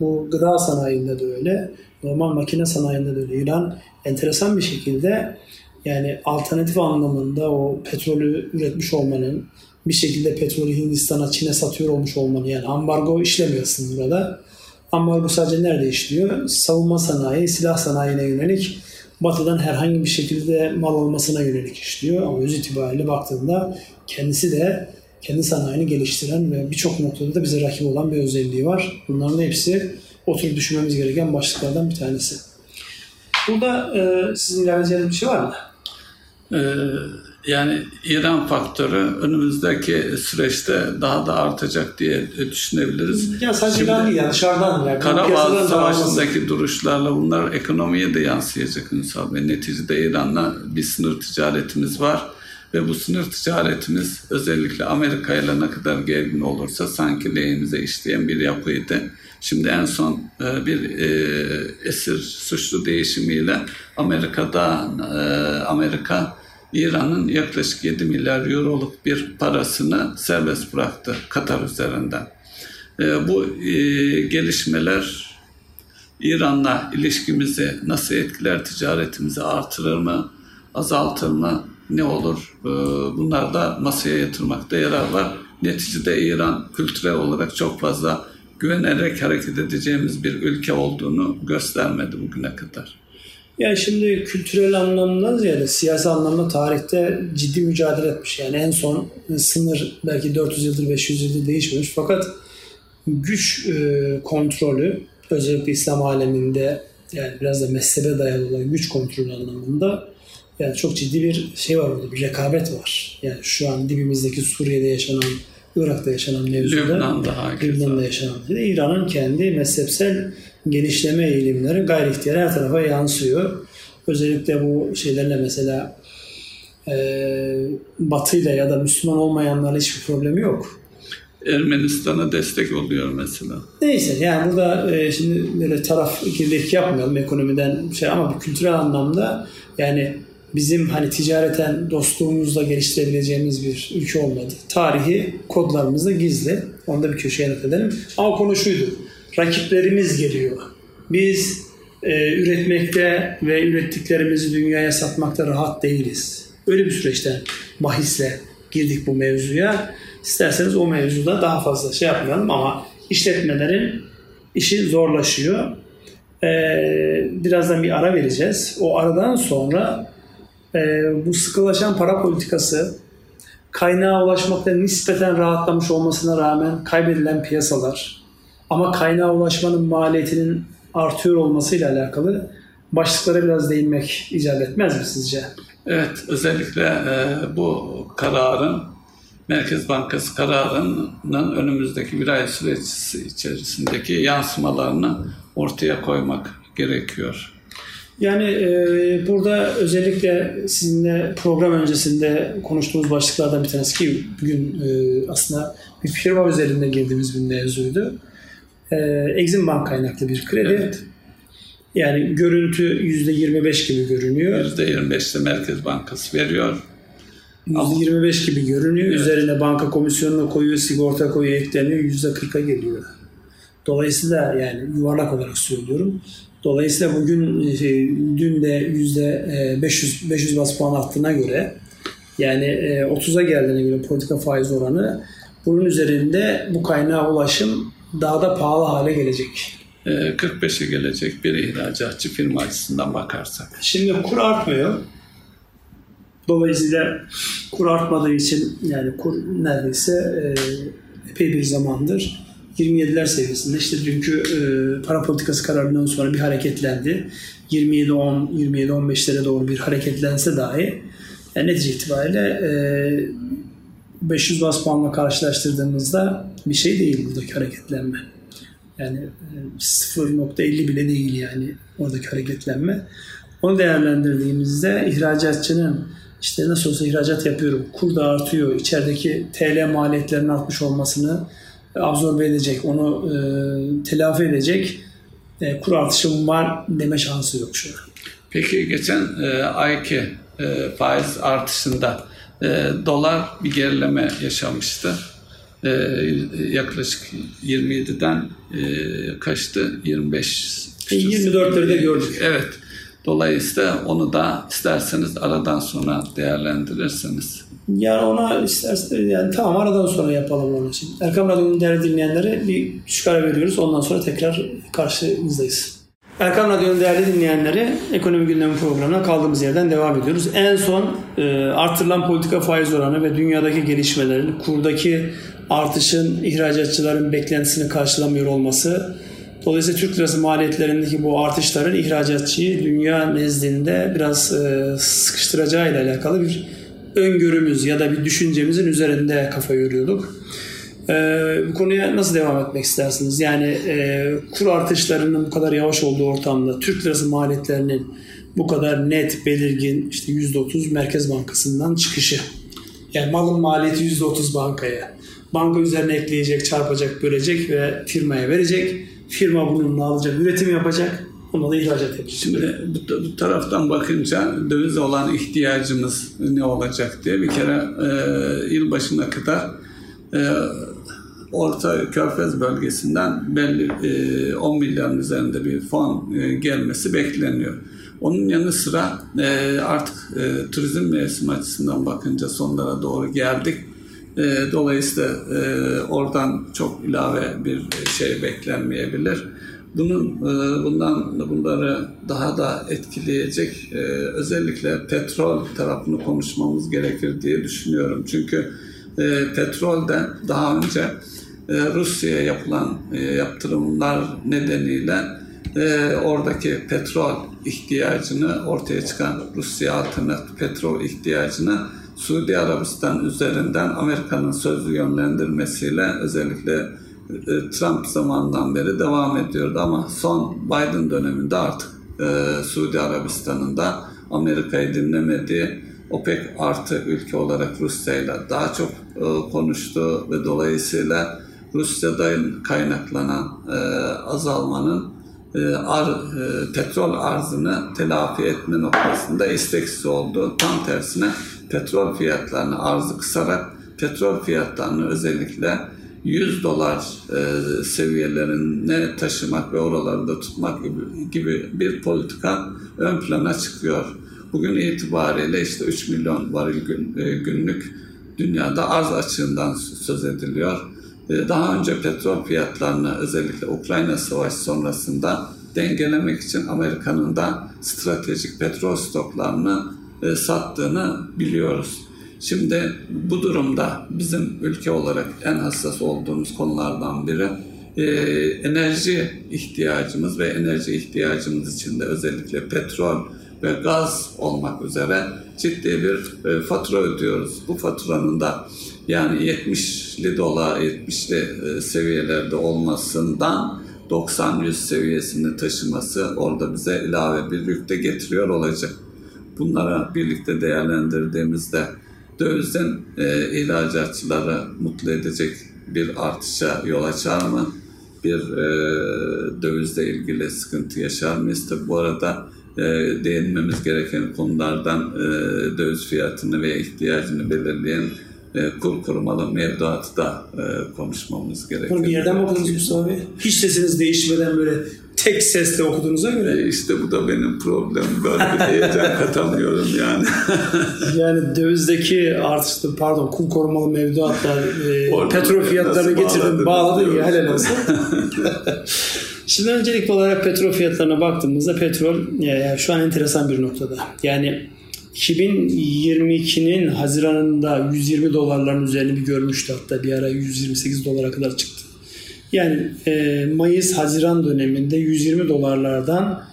Bu gıda sanayinde de öyle, normal makine sanayinde de öyle. İran enteresan bir şekilde yani alternatif anlamında o petrolü üretmiş olmanın, bir şekilde petrolü Hindistan'a, Çin'e satıyor olmuş olmanın yani ambargo işlemiyor aslında burada. Ambargo sadece nerede işliyor? Savunma sanayi, silah sanayine yönelik batıdan herhangi bir şekilde mal almasına yönelik işliyor. Ama öz itibariyle baktığında kendisi de kendi sanayini geliştiren ve birçok noktada da bize rakip olan bir özelliği var. Bunların hepsi oturup düşünmemiz gereken başlıklardan bir tanesi. Burada e, sizin ilave bir şey var mı? Ee, yani İran faktörü önümüzdeki süreçte daha da artacak diye düşünebiliriz. Ya sadece İran değil yani dışarıdan. Yani Karabağ Savaşı'ndaki duruşlarla bunlar ekonomiye de yansıyacak Ünsal Bey. Neticede İran'la bir sınır ticaretimiz var ve bu sınır ticaretimiz özellikle Amerika ile ne kadar gergin olursa sanki lehimize işleyen bir yapıydı. Şimdi en son e, bir e, esir suçlu değişimiyle Amerika'da e, Amerika İran'ın yaklaşık 7 milyar euroluk bir parasını serbest bıraktı Katar üzerinden. Bu gelişmeler İran'la ilişkimizi nasıl etkiler, ticaretimizi artırır mı, azaltır mı, ne olur? Bunlar da masaya yatırmakta yarar var. Neticede İran kültürel olarak çok fazla güvenerek hareket edeceğimiz bir ülke olduğunu göstermedi bugüne kadar. Yani şimdi kültürel anlamda ziyade siyasi anlamda tarihte ciddi mücadele etmiş. Yani en son sınır belki 400 yıldır 500 yıldır değişmemiş fakat güç e, kontrolü özellikle İslam aleminde yani biraz da mezhebe dayalı olan güç kontrolü anlamında yani çok ciddi bir şey var orada bir rekabet var. Yani şu an dibimizdeki Suriye'de yaşanan Irak'ta yaşanan mevzuda, Lübnan'da, Lübnan'da yaşanan İran'ın kendi mezhepsel genişleme eğilimleri gayri ihtiyar her tarafa yansıyor. Özellikle bu şeylerle mesela e, Batı'yla ya da Müslüman olmayanlarla hiçbir problemi yok. Ermenistan'a destek oluyor mesela. Neyse yani burada e, şimdi böyle taraf kirlilik yapmayalım ekonomiden şey ama bir kültürel anlamda yani bizim hani ticareten dostluğumuzla geliştirebileceğimiz bir ülke olmadı. Tarihi kodlarımızda gizli. Onu da bir köşeye not edelim. Ama konu şuydu. Rakiplerimiz geliyor. Biz e, üretmekte ve ürettiklerimizi dünyaya satmakta rahat değiliz. Öyle bir süreçten bahisle girdik bu mevzuya. İsterseniz o mevzuda daha fazla şey yapmayalım ama işletmelerin işi zorlaşıyor. Ee, birazdan bir ara vereceğiz. O aradan sonra e, bu sıkılaşan para politikası kaynağa ulaşmakta nispeten rahatlamış olmasına rağmen kaybedilen piyasalar ama kaynağa ulaşmanın maliyetinin artıyor olmasıyla alakalı başlıklara biraz değinmek icap etmez mi sizce? Evet, özellikle e, bu kararın Merkez Bankası kararının önümüzdeki bir ay süreci içerisindeki yansımalarını ortaya koymak gerekiyor. Yani e, burada özellikle sizinle program öncesinde konuştuğumuz başlıklardan bir tanesi ki bugün e, aslında bir firma üzerinde girdiğimiz bir mevzuydu. E, Exim Bank kaynaklı bir kredi. Evet. Yani görüntü %25 gibi görünüyor. %25'te Merkez Bankası veriyor. %25 gibi görünüyor. Evet. Üzerine banka komisyonunu koyuyor, sigorta koyuyor, ekleniyor. %40'a geliyor. Dolayısıyla yani yuvarlak olarak söylüyorum. Dolayısıyla bugün e, dün de yüzde 500 500 bas puan arttığına göre yani 30'a e, geldiğine göre politika faiz oranı bunun üzerinde bu kaynağa ulaşım daha da pahalı hale gelecek. 45'e gelecek bir ihracatçı firma açısından bakarsak. Şimdi kur artmıyor. Dolayısıyla kur artmadığı için yani kur neredeyse e, epey bir zamandır 27'ler seviyesinde. İşte dünkü e, para politikası kararından sonra bir hareketlendi. 27-10, 27-15'lere doğru bir hareketlense dahi yani netice itibariyle e, 500 bas puanla karşılaştırdığımızda bir şey değil buradaki hareketlenme. Yani e, 0.50 bile değil yani oradaki hareketlenme. Onu değerlendirdiğimizde ihracatçının işte nasıl olsa ihracat yapıyorum, kur da artıyor, içerideki TL maliyetlerinin artmış olmasını absorbe edecek, onu e, telafi edecek e, kur artışım var deme şansı yok şu an. Peki geçen e, ayki e, faiz artışında e, dolar bir gerileme yaşamıştı. E, yaklaşık 27'den e, kaçtı? 25 24'leri de gördük. Evet. Dolayısıyla onu da isterseniz aradan sonra değerlendirirseniz. Yani ona isterseniz yani tamam aradan sonra yapalım onun için. Erkam Radyo'nun değerli dinleyenlere bir küçük veriyoruz. Ondan sonra tekrar karşınızdayız. Erkam Radyo'nun değerli dinleyenleri ekonomi gündemi programına kaldığımız yerden devam ediyoruz. En son e, artırılan politika faiz oranı ve dünyadaki gelişmelerin, kurdaki artışın ihracatçıların beklentisini karşılamıyor olması, dolayısıyla Türk lirası maliyetlerindeki bu artışların ihracatçıyı dünya nezdinde biraz e, sıkıştıracağı ile alakalı bir öngörümüz ya da bir düşüncemizin üzerinde kafa yoruyorduk. Ee, bu konuya nasıl devam etmek istersiniz? Yani e, kur artışlarının bu kadar yavaş olduğu ortamda Türk lirası maliyetlerinin bu kadar net, belirgin işte %30 Merkez Bankası'ndan çıkışı. Yani malın maliyeti %30 bankaya. Banka üzerine ekleyecek, çarpacak, bölecek ve firmaya verecek. Firma bununla alacak, üretim yapacak. Ona da ihracat yapacak. Şimdi bu, bu taraftan bakınca döviz olan ihtiyacımız ne olacak diye bir kere e, yıl başına kadar e, Orta Körfez bölgesinden belli e, 10 milyarın üzerinde bir fon e, gelmesi bekleniyor. Onun yanı sıra e, artık e, turizm mevsimi açısından bakınca sonlara doğru geldik. E, dolayısıyla e, oradan çok ilave bir şey beklenmeyebilir. Bunun e, bundan bunları daha da etkileyecek e, özellikle petrol tarafını konuşmamız gerekir diye düşünüyorum. Çünkü e, petrolde daha önce Rusya'ya yapılan yaptırımlar nedeniyle oradaki petrol ihtiyacını ortaya çıkan Rusya alternatif petrol ihtiyacını Suudi Arabistan üzerinden Amerika'nın sözlü yönlendirmesiyle özellikle e, Trump zamanından beri devam ediyordu ama son Biden döneminde artık e, Suudi Arabistan'ın da Amerika'yı dinlemediği OPEC artı ülke olarak Rusya ile daha çok e, konuştu ve dolayısıyla Rusya'dan kaynaklanan e, azalmanın ar, petrol arzını telafi etme noktasında isteksiz oldu. Tam tersine petrol fiyatlarını arzı kısarak petrol fiyatlarını özellikle 100 dolar e, seviyelerine taşımak ve oralarda tutmak gibi, gibi bir politika ön plana çıkıyor. Bugün itibariyle işte 3 milyon varil gün, e, günlük dünyada arz açığından söz ediliyor. E, daha önce petrol fiyatlarını özellikle Ukrayna Savaşı sonrasında dengelemek için Amerika'nın da stratejik petrol stoklarını e, sattığını biliyoruz. Şimdi bu durumda bizim ülke olarak en hassas olduğumuz konulardan biri e, enerji ihtiyacımız ve enerji ihtiyacımız için de özellikle petrol ve gaz olmak üzere ciddi bir e, fatura ödüyoruz. Bu faturanın da yani 70'li dolar, 70'li e, seviyelerde olmasından 90-100 seviyesini taşıması orada bize ilave bir yük de getiriyor olacak. Bunlara birlikte değerlendirdiğimizde dövizden e, ihracatçıları mutlu edecek bir artışa yol açar mı? Bir e, dövizle ilgili sıkıntı yaşar mıyız? Tabi bu arada e, değinmemiz gereken konulardan e, döviz fiyatını ve ihtiyacını belirleyen e, kur korumalı mevduatı da e, konuşmamız gerekiyor. Bir yerden mi okudunuz Mustafa Bey? Hiç sesiniz değişmeden böyle tek sesle okuduğunuza göre. E işte bu da benim problemim. Böyle bir heyecan katamıyorum yani. [LAUGHS] yani dövizdeki artışta pardon kur korumalı mevduatlar e, petrol fiyatlarını getirdin bağladın ya helal olsun. [LAUGHS] Şimdi öncelikli olarak petrol fiyatlarına baktığımızda petrol yani şu an enteresan bir noktada. Yani 2022'nin Haziran'ında 120 dolarların üzerine bir görmüştü hatta bir ara 128 dolara kadar çıktı. Yani e, Mayıs-Haziran döneminde 120 dolarlardan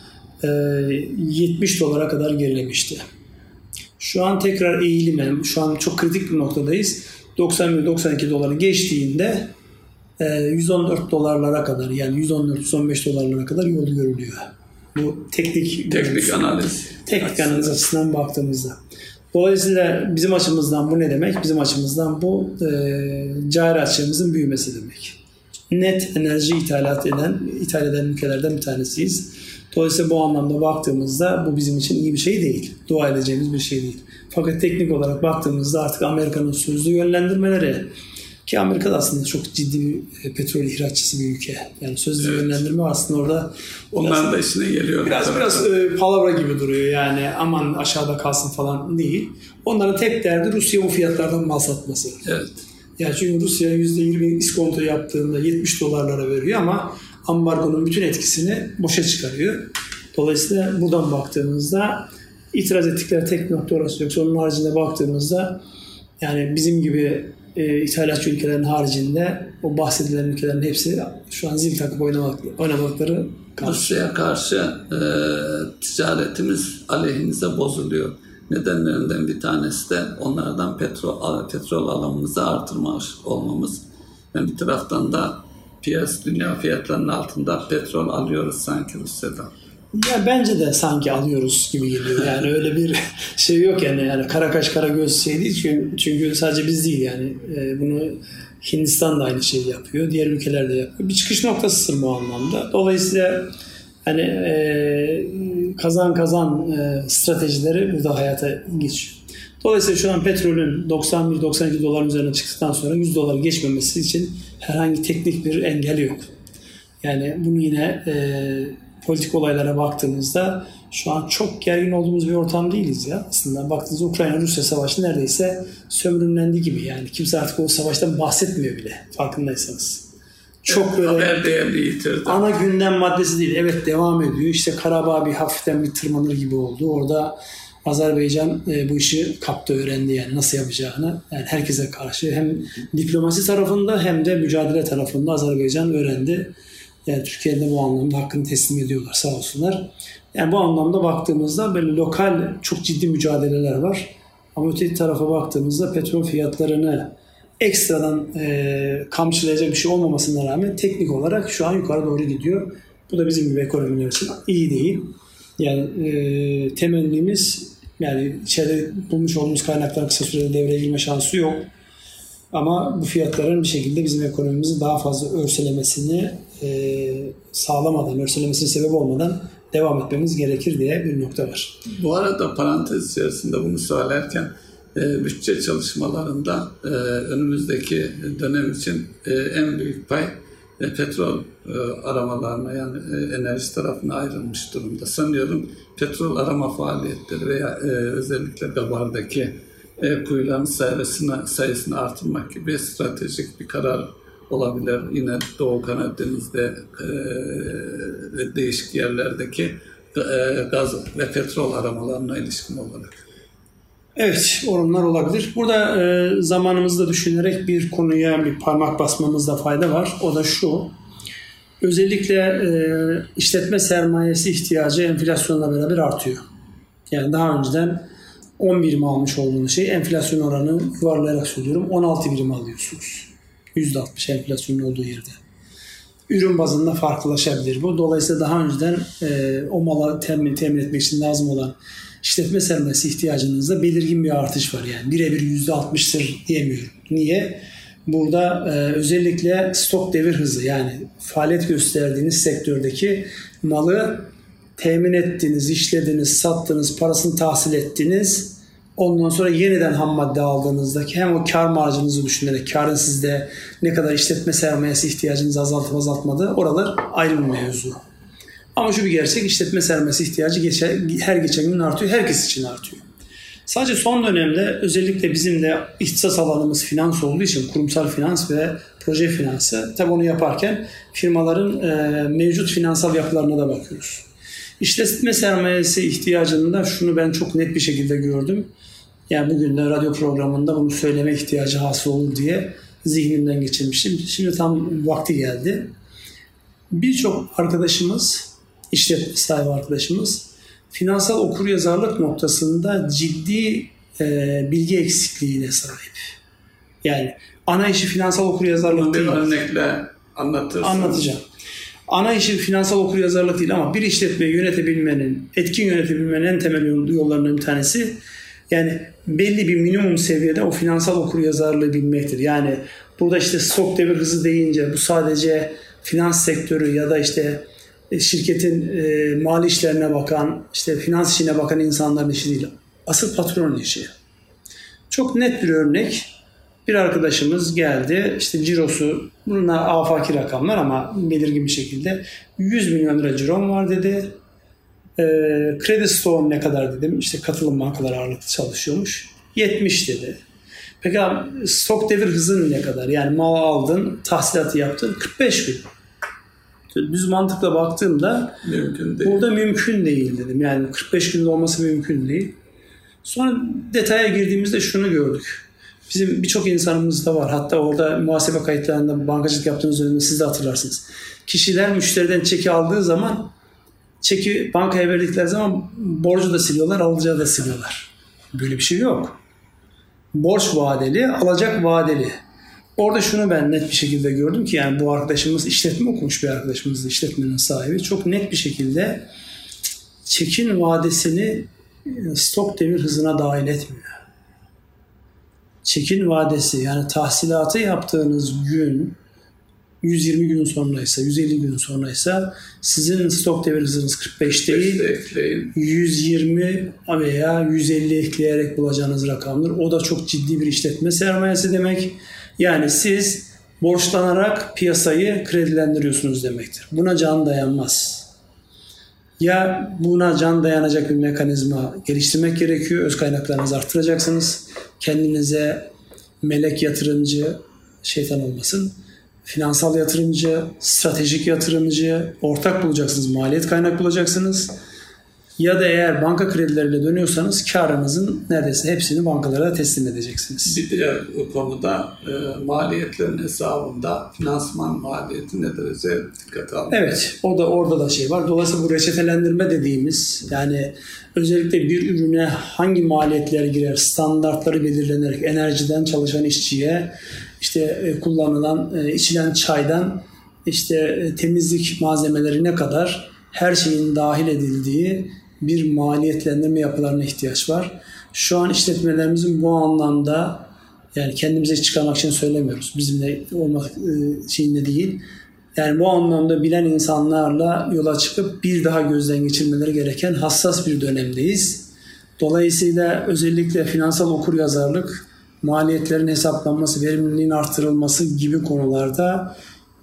e, 70 dolara kadar gerilemişti. Şu an tekrar eğilime, şu an çok kritik bir noktadayız. 91-92 doları geçtiğinde 114 e, dolarlara kadar yani 114-115 dolarlara kadar yol görülüyor. Bu teknik teknik analiz. Teknik analiz açısından baktığımızda. Dolayısıyla bizim açımızdan bu ne demek? Bizim açımızdan bu e, cari açığımızın büyümesi demek. Net enerji ithalat eden, ithal eden ülkelerden bir tanesiyiz. Dolayısıyla bu anlamda baktığımızda bu bizim için iyi bir şey değil. Dua edeceğimiz bir şey değil. Fakat teknik olarak baktığımızda artık Amerika'nın sözlü yönlendirmeleri ki Amerika da aslında çok ciddi bir e, petrol ihraççısı bir ülke. Yani sözlü evet. yönlendirme aslında orada Onların da işine geliyor. Biraz tabii. biraz e, palavra gibi duruyor yani aman aşağıda kalsın falan değil. Onların tek derdi Rusya bu fiyatlardan mal satması. Evet. Yani çünkü Rusya %20 iskonto yaptığında 70 dolarlara veriyor ama ambargonun bütün etkisini boşa çıkarıyor. Dolayısıyla buradan baktığımızda itiraz ettikleri tek nokta orası yoksa onun haricinde baktığımızda yani bizim gibi e, ithalatçı ülkelerin haricinde o bahsedilen ülkelerin hepsi şu an zil takıp oynamak, oynamakları Rusya'ya karşı e, ticaretimiz aleyhimize bozuluyor. Nedenlerinden bir tanesi de onlardan petrol, petrol alımımızı artırmış olmamız. Yani bir taraftan da piyas dünya fiyatlarının altında petrol alıyoruz sanki Rusya'dan. Ya bence de sanki alıyoruz gibi geliyor. Yani öyle bir [LAUGHS] şey yok yani. yani kara kaş kara göz şey değil. Çünkü, çünkü sadece biz değil yani. E, bunu Hindistan da aynı şeyi yapıyor. Diğer ülkeler de yapıyor. Bir çıkış noktasıdır bu anlamda. Dolayısıyla hani e, kazan kazan e, stratejileri burada hayata geçiyor. Dolayısıyla şu an petrolün 91-92 doların üzerine çıktıktan sonra 100 dolar geçmemesi için herhangi teknik bir engel yok. Yani bunu yine e, politik olaylara baktığımızda şu an çok gergin olduğumuz bir ortam değiliz ya. Aslında baktığınızda Ukrayna-Rusya savaşı neredeyse sömürümlendi gibi. Yani kimse artık o savaştan bahsetmiyor bile farkındaysanız. Çok böyle haber değerini yitirdi. Ana gündem maddesi değil. Evet devam ediyor. İşte Karabağ bir hafiften bir tırmanır gibi oldu. Orada Azerbaycan e, bu işi kaptı öğrendi yani nasıl yapacağını. Yani herkese karşı hem diplomasi tarafında hem de mücadele tarafında Azerbaycan öğrendi. Yani Türkiye'de bu anlamda hakkını teslim ediyorlar sağ olsunlar. Yani bu anlamda baktığımızda böyle lokal çok ciddi mücadeleler var. Ama öteki tarafa baktığımızda petrol fiyatlarını ekstradan e, kamçılayacak bir şey olmamasına rağmen teknik olarak şu an yukarı doğru gidiyor. Bu da bizim gibi ekonomiler için iyi değil. Yani e, temennimiz yani içeride bulmuş olduğumuz kaynaklar kısa sürede devreye girme şansı yok. Ama bu fiyatların bir şekilde bizim ekonomimizi daha fazla örselemesini e, sağlamadan, örselemesine sebep olmadan devam etmemiz gerekir diye bir nokta var. Bu arada parantez içerisinde bunu söylerken e, bütçe çalışmalarında e, önümüzdeki dönem için e, en büyük pay e, petrol aramalarına yani enerji tarafına ayrılmış durumda. Sanıyorum petrol arama faaliyetleri veya özellikle Gabar'daki kuyuların sayısını, sayısını artırmak gibi stratejik bir karar olabilir. Yine Doğu Karadeniz'de e, değişik yerlerdeki gaz ve petrol aramalarına ilişkin olarak. Evet, orumlar olabilir. Burada e, zamanımızda düşünerek bir konuya bir parmak basmamızda fayda var. O da şu. Özellikle e, işletme sermayesi ihtiyacı enflasyonla beraber artıyor. Yani daha önceden 10 birim almış olduğunuz şey enflasyon oranı yuvarlayarak söylüyorum 16 birim alıyorsunuz. %60 enflasyonun olduğu yerde. Ürün bazında farklılaşabilir bu. Dolayısıyla daha önceden e, o mala temin, temin etmek için lazım olan işletme sermayesi ihtiyacınızda belirgin bir artış var. Yani birebir %60'tır diyemiyorum. Niye? Burada e, özellikle stok devir hızı yani faaliyet gösterdiğiniz sektördeki malı temin ettiniz, işlediniz, sattınız, parasını tahsil ettiniz. Ondan sonra yeniden ham madde aldığınızdaki hem o kar marjınızı düşünerek karın sizde ne kadar işletme sermayesi ihtiyacınızı azaltıp azaltmadı oralar ayrı bir mevzu. Ama şu bir gerçek işletme sermayesi ihtiyacı geçer, her geçen gün artıyor. Herkes için artıyor. Sadece son dönemde özellikle bizim de ihtisas alanımız finans olduğu için kurumsal finans ve proje finansı tabi onu yaparken firmaların e, mevcut finansal yapılarına da bakıyoruz. İşletme sermayesi ihtiyacında şunu ben çok net bir şekilde gördüm. Yani bugün de radyo programında bunu söyleme ihtiyacı hasıl olur diye zihnimden geçirmiştim. Şimdi tam vakti geldi. Birçok arkadaşımız, işletme sahibi arkadaşımız finansal okuryazarlık noktasında ciddi e, bilgi eksikliğine sahip. Yani ana işi finansal okuryazarlık değil. Bir örnekle anlatırsın. Anlatacağım. Ana işi finansal okuryazarlık değil ama bir işletmeyi yönetebilmenin, etkin yönetebilmenin en temel yollarından bir tanesi yani belli bir minimum seviyede o finansal okuryazarlığı bilmektir. Yani burada işte stok devir hızı deyince bu sadece finans sektörü ya da işte şirketin e, mali işlerine bakan, işte finans işine bakan insanların işi değil. Asıl patronun işi. Çok net bir örnek. Bir arkadaşımız geldi. işte cirosu, bununla afaki rakamlar ama belirgin bir şekilde 100 milyon lira cirom var dedi. E, kredi stoğum ne kadar dedim. İşte katılım bankaları ağırlıklı çalışıyormuş. 70 dedi. Peki abi stok devir hızın ne kadar? Yani mal aldın, tahsilatı yaptın 45 gün. Düz mantıkla baktığımda Mümkün değil. burada mümkün değil dedim. Yani 45 günde olması mümkün değil. Sonra detaya girdiğimizde şunu gördük. Bizim birçok insanımız da var. Hatta orada muhasebe kayıtlarında bankacılık yaptığınız dönemde siz de hatırlarsınız. Kişiler müşteriden çeki aldığı zaman çeki bankaya verdikleri zaman borcu da siliyorlar, alacağı da siliyorlar. Böyle bir şey yok. Borç vadeli, alacak vadeli. Orada şunu ben net bir şekilde gördüm ki yani bu arkadaşımız işletme okumuş bir arkadaşımız işletmenin sahibi. Çok net bir şekilde çekin vadesini stok devir hızına dahil etmiyor. Çekin vadesi yani tahsilatı yaptığınız gün 120 gün sonraysa, 150 gün sonraysa sizin stok devir hızınız 45 değil, ekleyin. 120 veya 150 ekleyerek bulacağınız rakamdır. O da çok ciddi bir işletme sermayesi demek. Yani siz borçlanarak piyasayı kredilendiriyorsunuz demektir. Buna can dayanmaz. Ya buna can dayanacak bir mekanizma geliştirmek gerekiyor. Öz kaynaklarınızı arttıracaksınız. Kendinize melek yatırımcı, şeytan olmasın, finansal yatırımcı, stratejik yatırımcı, ortak bulacaksınız, maliyet kaynak bulacaksınız. Ya da eğer banka kredileriyle dönüyorsanız karınızın neredeyse hepsini bankalara teslim edeceksiniz. Bir diğer konuda e, maliyetlerin hesabında finansman maliyeti ne derece dikkate alınıyor? Evet, o da orada da şey var. Dolayısıyla bu reçetelendirme dediğimiz yani özellikle bir ürüne hangi maliyetler girer, standartları belirlenerek enerjiden çalışan işçiye işte e, kullanılan e, içilen çaydan işte e, temizlik malzemeleri ne kadar her şeyin dahil edildiği bir maliyetlendirme yapılarına ihtiyaç var. Şu an işletmelerimizin bu anlamda yani kendimize çıkarmak için söylemiyoruz. Bizimle olmak şeyinde değil. Yani bu anlamda bilen insanlarla yola çıkıp bir daha gözden geçirmeleri gereken hassas bir dönemdeyiz. Dolayısıyla özellikle finansal okur yazarlık, maliyetlerin hesaplanması, verimliliğin artırılması gibi konularda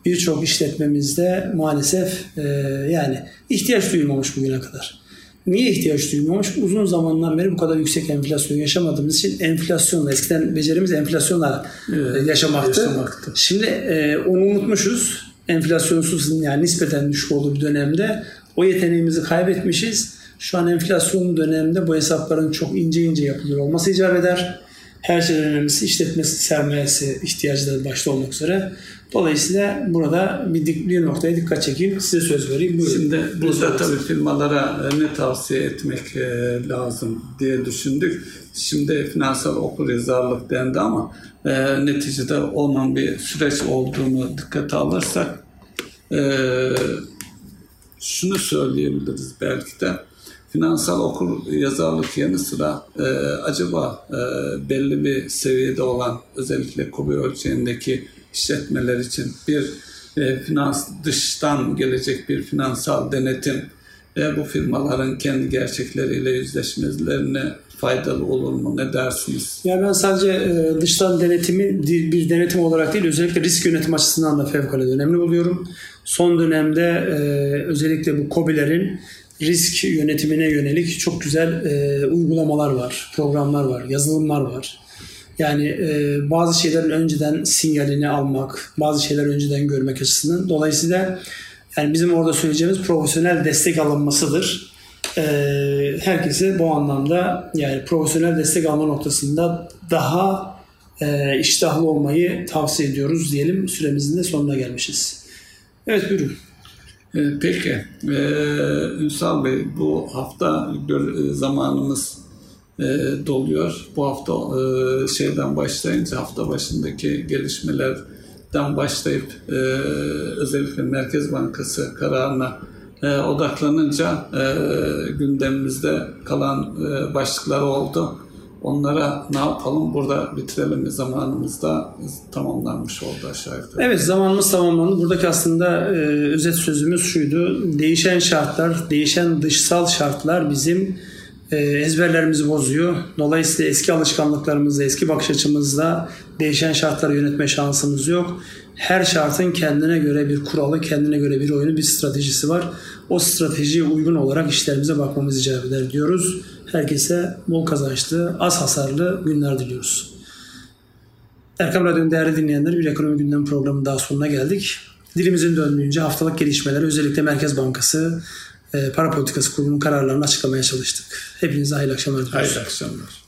birçok işletmemizde maalesef e, yani ihtiyaç duyulmamış bugüne kadar. Niye ihtiyaç duyulmamış? Uzun zamandan beri bu kadar yüksek enflasyon yaşamadığımız için enflasyonla, eskiden becerimiz enflasyonla evet, yaşamaktı. yaşamaktı. Şimdi e, onu unutmuşuz. Enflasyonsuz yani nispeten düşük olduğu bir dönemde o yeteneğimizi kaybetmişiz. Şu an enflasyon döneminde bu hesapların çok ince ince yapılıyor olması icap eder. Her şeyden önemlisi işletmesi, sermayesi ihtiyacı da başta olmak üzere. Dolayısıyla burada bir, bir noktaya dikkat çekeyim. Size söz vereyim. Buyurun. Şimdi burada tabii firmalara e, ne tavsiye etmek e, lazım diye düşündük. Şimdi finansal okur yazarlık dendi ama e, neticede onun bir süreç olduğunu dikkate alırsak e, şunu söyleyebiliriz belki de finansal okur yazarlık yanı sıra e, acaba e, belli bir seviyede olan özellikle KOBİ ölçeğindeki işletmeler için bir e, finans dıştan gelecek bir finansal denetim e, bu firmaların kendi gerçekleriyle yüzleşmelerine faydalı olur mu? Ne dersiniz? Ya ben sadece e, dıştan denetimi bir denetim olarak değil özellikle risk yönetim açısından da fevkalade önemli buluyorum. Son dönemde e, özellikle bu COBİ'lerin risk yönetimine yönelik çok güzel e, uygulamalar var, programlar var, yazılımlar var. Yani e, bazı şeylerin önceden sinyalini almak, bazı şeyler önceden görmek açısından. Dolayısıyla yani bizim orada söyleyeceğimiz profesyonel destek alınmasıdır. E, herkese bu anlamda yani profesyonel destek alma noktasında daha e, iştahlı olmayı tavsiye ediyoruz diyelim. Süremizin de sonuna gelmişiz. Evet buyurun. E, peki, ee, Ünsal Bey bu hafta e, zamanımız e, doluyor. Bu hafta e, şeyden başlayınca hafta başındaki gelişmelerden başlayıp özellikle Merkez Bankası kararına odaklanınca gündemimizde kalan başlıklar oldu. Onlara ne yapalım? Burada bitirelim mi? Zamanımız da tamamlanmış oldu aşağı yukarı. Evet zamanımız tamamlandı. Buradaki aslında e, özet sözümüz şuydu. Değişen şartlar, değişen dışsal şartlar bizim e, ezberlerimizi bozuyor. Dolayısıyla eski alışkanlıklarımızla, eski bakış açımızla değişen şartları yönetme şansımız yok. Her şartın kendine göre bir kuralı, kendine göre bir oyunu, bir stratejisi var. O stratejiye uygun olarak işlerimize bakmamız icap eder diyoruz. Herkese bol kazançlı, az hasarlı günler diliyoruz. Erkam Radyo'nun değerli dinleyenler bir ekonomi gündem programının daha sonuna geldik. Dilimizin döndüğünce haftalık gelişmeler özellikle Merkez Bankası e, Para Politikası Kurulu'nun kararlarını açıklamaya çalıştık. Hepinize hayırlı akşamlar diliyoruz. Hayırlı akşamlar.